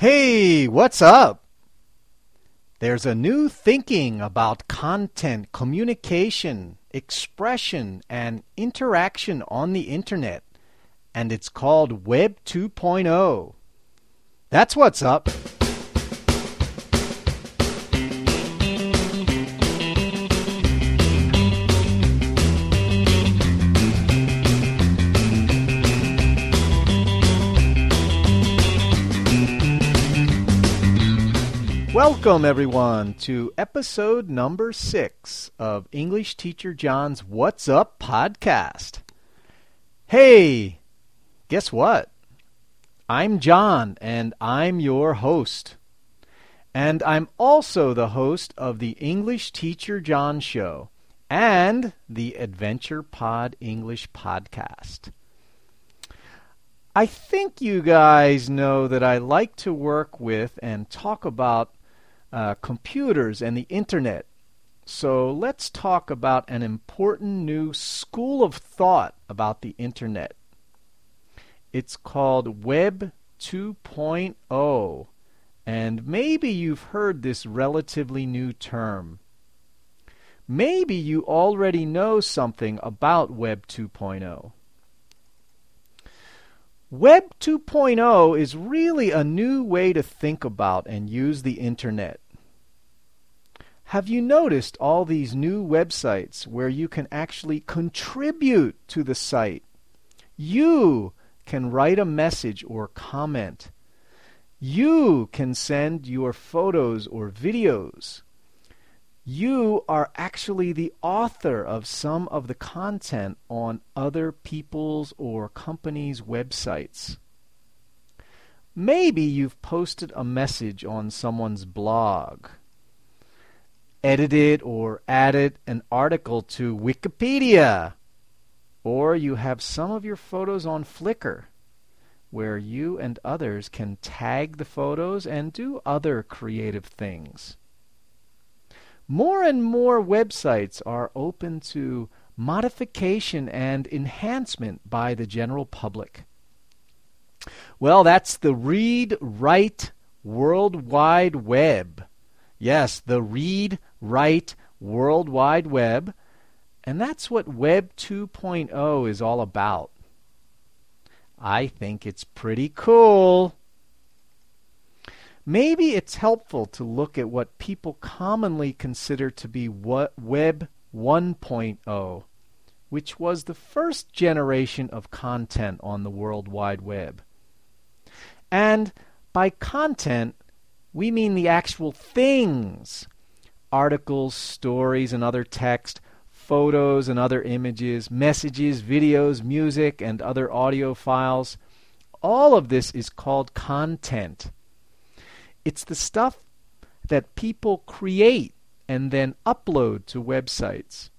Hey, what's up? There's a new thinking about content, communication, expression, and interaction on the internet, and it's called Web 2.0. That's what's up. Welcome, everyone, to episode number six of English Teacher John's What's Up podcast. Hey, guess what? I'm John, and I'm your host. And I'm also the host of the English Teacher John Show and the Adventure Pod English podcast. I think you guys know that I like to work with and talk about uh, computers and the internet. So let's talk about an important new school of thought about the internet. It's called Web 2.0, and maybe you've heard this relatively new term. Maybe you already know something about Web 2.0. Web 2.0 is really a new way to think about and use the internet. Have you noticed all these new websites where you can actually contribute to the site? You can write a message or comment. You can send your photos or videos. You are actually the author of some of the content on other people's or companies' websites. Maybe you've posted a message on someone's blog, edited or added an article to Wikipedia, or you have some of your photos on Flickr, where you and others can tag the photos and do other creative things. More and more websites are open to modification and enhancement by the general public. Well, that's the Read Write World Wide Web. Yes, the Read Write World Wide Web. And that's what Web 2.0 is all about. I think it's pretty cool. Maybe it's helpful to look at what people commonly consider to be Web 1.0, which was the first generation of content on the World Wide Web. And by content, we mean the actual things articles, stories, and other text, photos and other images, messages, videos, music, and other audio files. All of this is called content. It's the stuff that people create and then upload to websites.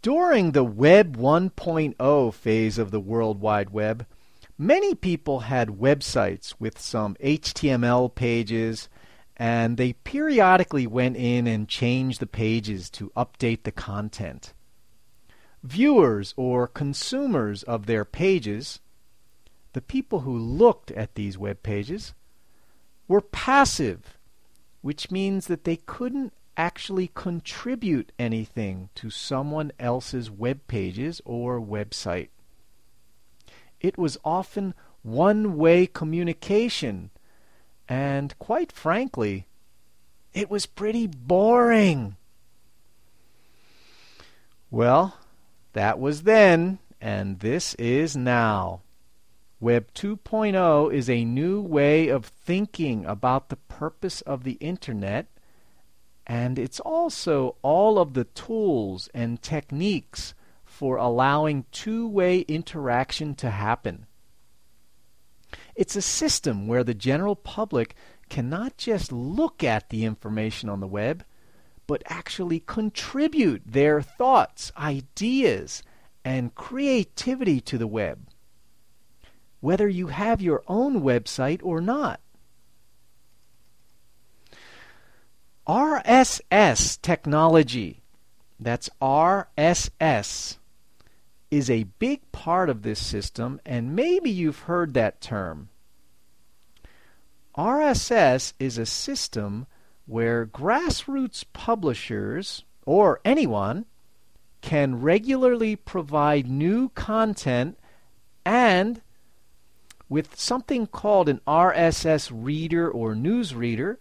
During the Web 1.0 phase of the World Wide Web, many people had websites with some HTML pages, and they periodically went in and changed the pages to update the content. Viewers or consumers of their pages, the people who looked at these web pages, were passive, which means that they couldn't actually contribute anything to someone else's web pages or website. It was often one way communication, and quite frankly, it was pretty boring. Well, that was then, and this is now. Web 2.0 is a new way of thinking about the purpose of the Internet, and it's also all of the tools and techniques for allowing two way interaction to happen. It's a system where the general public cannot just look at the information on the web, but actually contribute their thoughts, ideas, and creativity to the web whether you have your own website or not. RSS technology, that's RSS, is a big part of this system, and maybe you've heard that term. RSS is a system where grassroots publishers or anyone can regularly provide new content and with something called an RSS reader or news reader,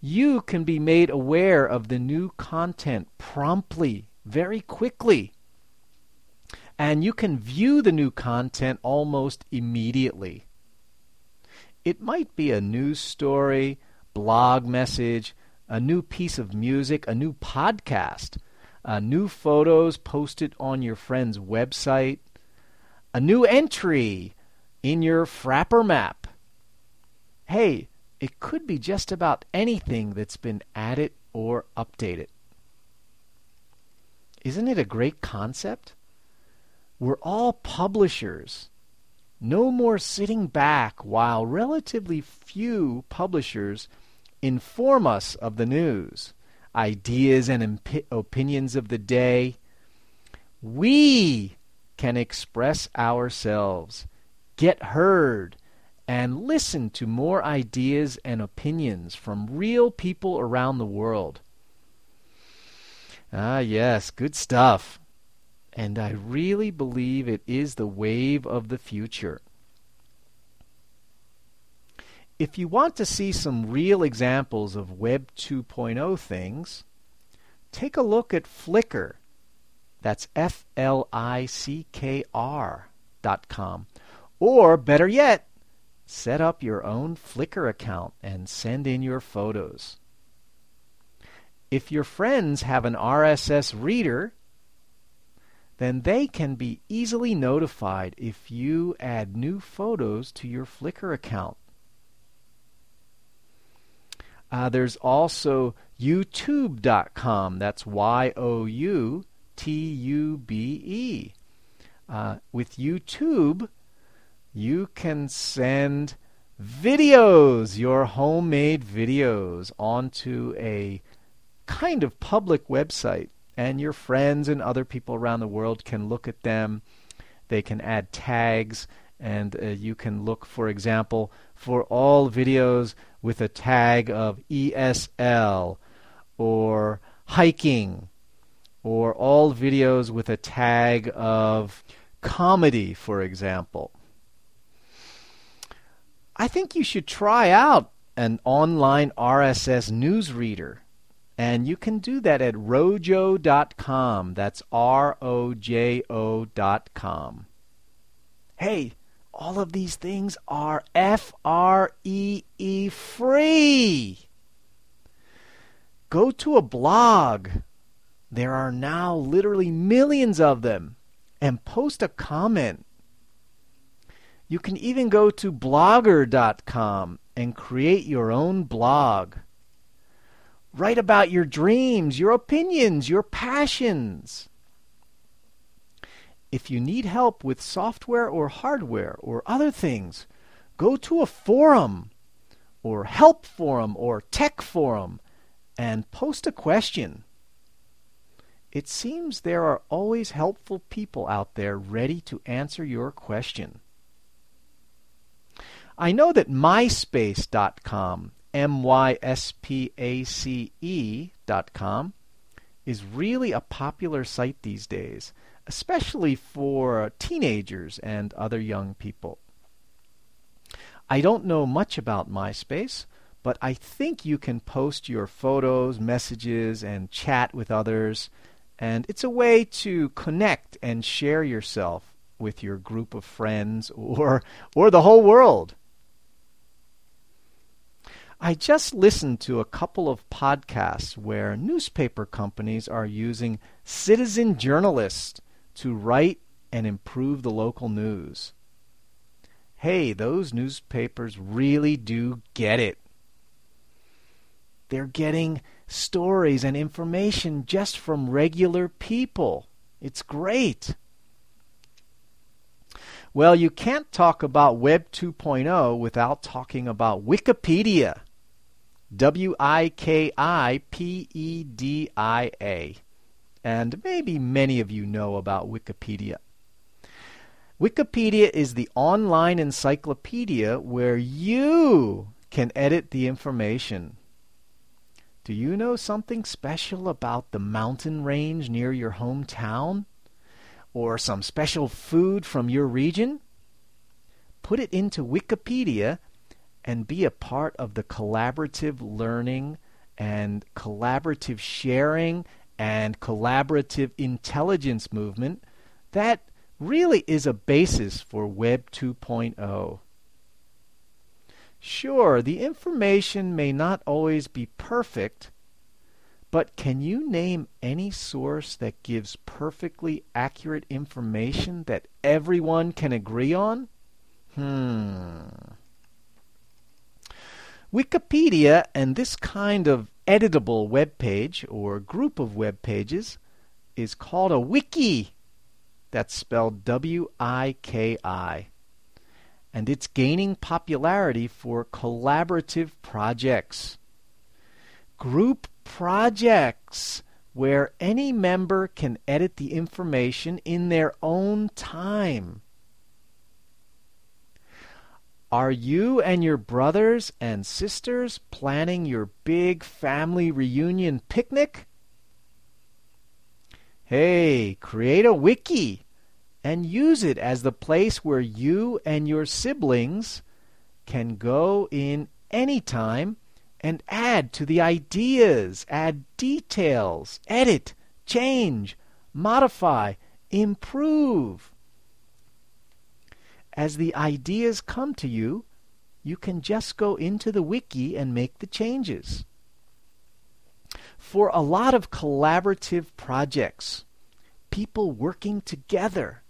you can be made aware of the new content promptly, very quickly. And you can view the new content almost immediately. It might be a news story, blog message, a new piece of music, a new podcast, uh, new photos posted on your friend's website, a new entry in your Frappr map. Hey, it could be just about anything that's been added or updated. Isn't it a great concept? We're all publishers. No more sitting back while relatively few publishers inform us of the news, ideas, and imp- opinions of the day. We can express ourselves, get heard, and listen to more ideas and opinions from real people around the world. Ah, yes, good stuff. And I really believe it is the wave of the future. If you want to see some real examples of Web 2.0 things, take a look at Flickr. That's F L I C K R dot com. Or better yet, set up your own Flickr account and send in your photos. If your friends have an RSS reader, then they can be easily notified if you add new photos to your Flickr account. Uh, there's also youtube.com. That's Y O U T U B E. Uh, with YouTube, you can send videos, your homemade videos, onto a kind of public website, and your friends and other people around the world can look at them. They can add tags, and uh, you can look, for example, for all videos with a tag of ESL or hiking or all videos with a tag of comedy, for example. I think you should try out an online RSS news reader. And you can do that at rojo.com. That's R O J O.com. Hey, all of these things are F R E E free. Go to a blog. There are now literally millions of them. And post a comment. You can even go to blogger.com and create your own blog. Write about your dreams, your opinions, your passions. If you need help with software or hardware or other things, go to a forum or help forum or tech forum and post a question. It seems there are always helpful people out there ready to answer your question. I know that myspace.com, M Y S P A C E.com, is really a popular site these days especially for teenagers and other young people. I don't know much about MySpace, but I think you can post your photos, messages, and chat with others, and it's a way to connect and share yourself with your group of friends or or the whole world. I just listened to a couple of podcasts where newspaper companies are using citizen journalists to write and improve the local news. Hey, those newspapers really do get it. They're getting stories and information just from regular people. It's great. Well, you can't talk about Web 2.0 without talking about Wikipedia. W I K I P E D I A and maybe many of you know about Wikipedia. Wikipedia is the online encyclopedia where you can edit the information. Do you know something special about the mountain range near your hometown? Or some special food from your region? Put it into Wikipedia and be a part of the collaborative learning and collaborative sharing and collaborative intelligence movement that really is a basis for Web 2.0. Sure, the information may not always be perfect, but can you name any source that gives perfectly accurate information that everyone can agree on? Hmm. Wikipedia and this kind of editable web page or group of web pages is called a wiki. That's spelled W I K I. And it's gaining popularity for collaborative projects. Group projects where any member can edit the information in their own time. Are you and your brothers and sisters planning your big family reunion picnic? Hey, create a wiki and use it as the place where you and your siblings can go in anytime and add to the ideas, add details, edit, change, modify, improve. As the ideas come to you, you can just go into the wiki and make the changes. For a lot of collaborative projects, people working together,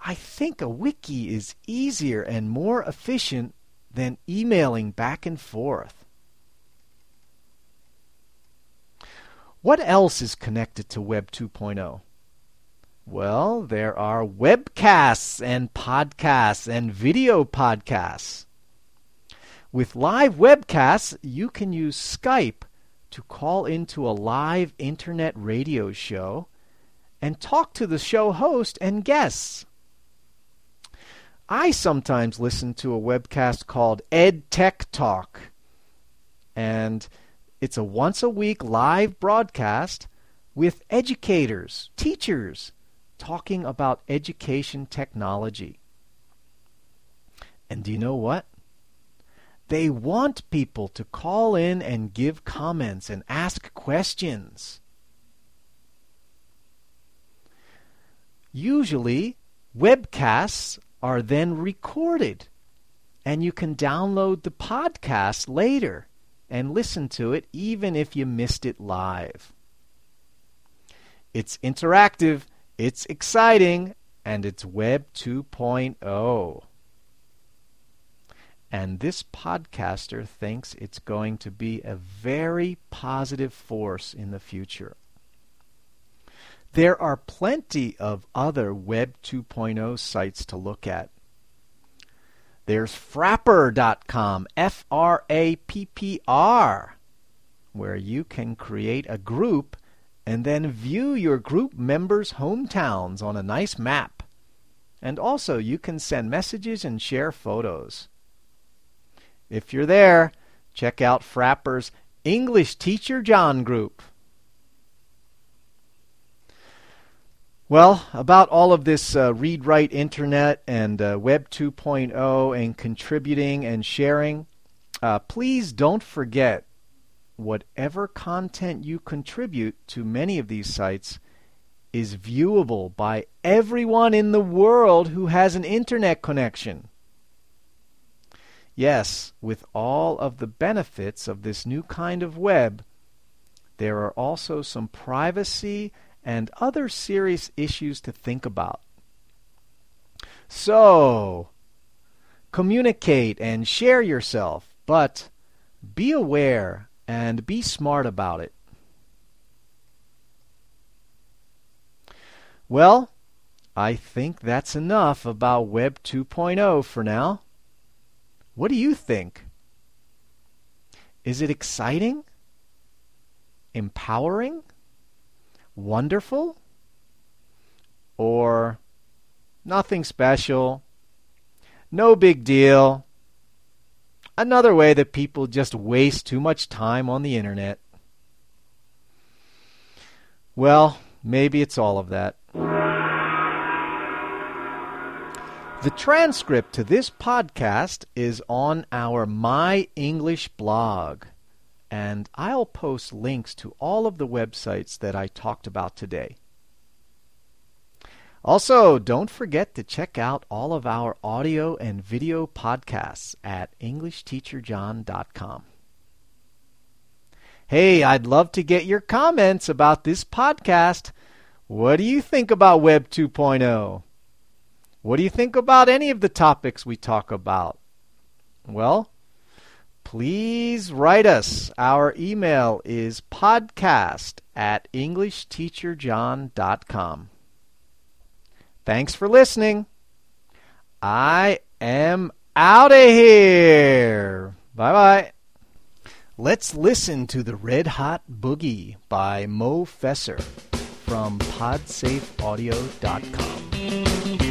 I think a wiki is easier and more efficient than emailing back and forth. What else is connected to Web 2.0? Well, there are webcasts and podcasts and video podcasts. With live webcasts, you can use Skype to call into a live internet radio show and talk to the show host and guests. I sometimes listen to a webcast called Ed Tech Talk, and it's a once a week live broadcast with educators, teachers, talking about education technology. And do you know what? They want people to call in and give comments and ask questions. Usually, webcasts are then recorded, and you can download the podcast later and listen to it even if you missed it live. It's interactive it's exciting and it's Web 2.0. And this podcaster thinks it's going to be a very positive force in the future. There are plenty of other Web 2.0 sites to look at. There's frappr.com, F R A P P R, where you can create a group and then view your group members' hometowns on a nice map. And also, you can send messages and share photos. If you're there, check out Frappr's English Teacher John group. Well, about all of this uh, read write internet and uh, Web 2.0 and contributing and sharing, uh, please don't forget whatever content you contribute to many of these sites is viewable by everyone in the world who has an internet connection. Yes, with all of the benefits of this new kind of web, there are also some privacy and other serious issues to think about. So, communicate and share yourself, but be aware and be smart about it. Well, I think that's enough about Web 2.0 for now. What do you think? Is it exciting? Empowering? Wonderful? Or nothing special? No big deal? Another way that people just waste too much time on the internet. Well, maybe it's all of that. The transcript to this podcast is on our My English blog, and I'll post links to all of the websites that I talked about today. Also, don't forget to check out all of our audio and video podcasts at EnglishTeacherJohn.com. Hey, I'd love to get your comments about this podcast. What do you think about Web 2.0? What do you think about any of the topics we talk about? Well, please write us. Our email is podcast at EnglishTeacherJohn.com. Thanks for listening. I am out of here. Bye bye. Let's listen to the Red Hot Boogie by Mo Fesser from PodSafeAudio.com.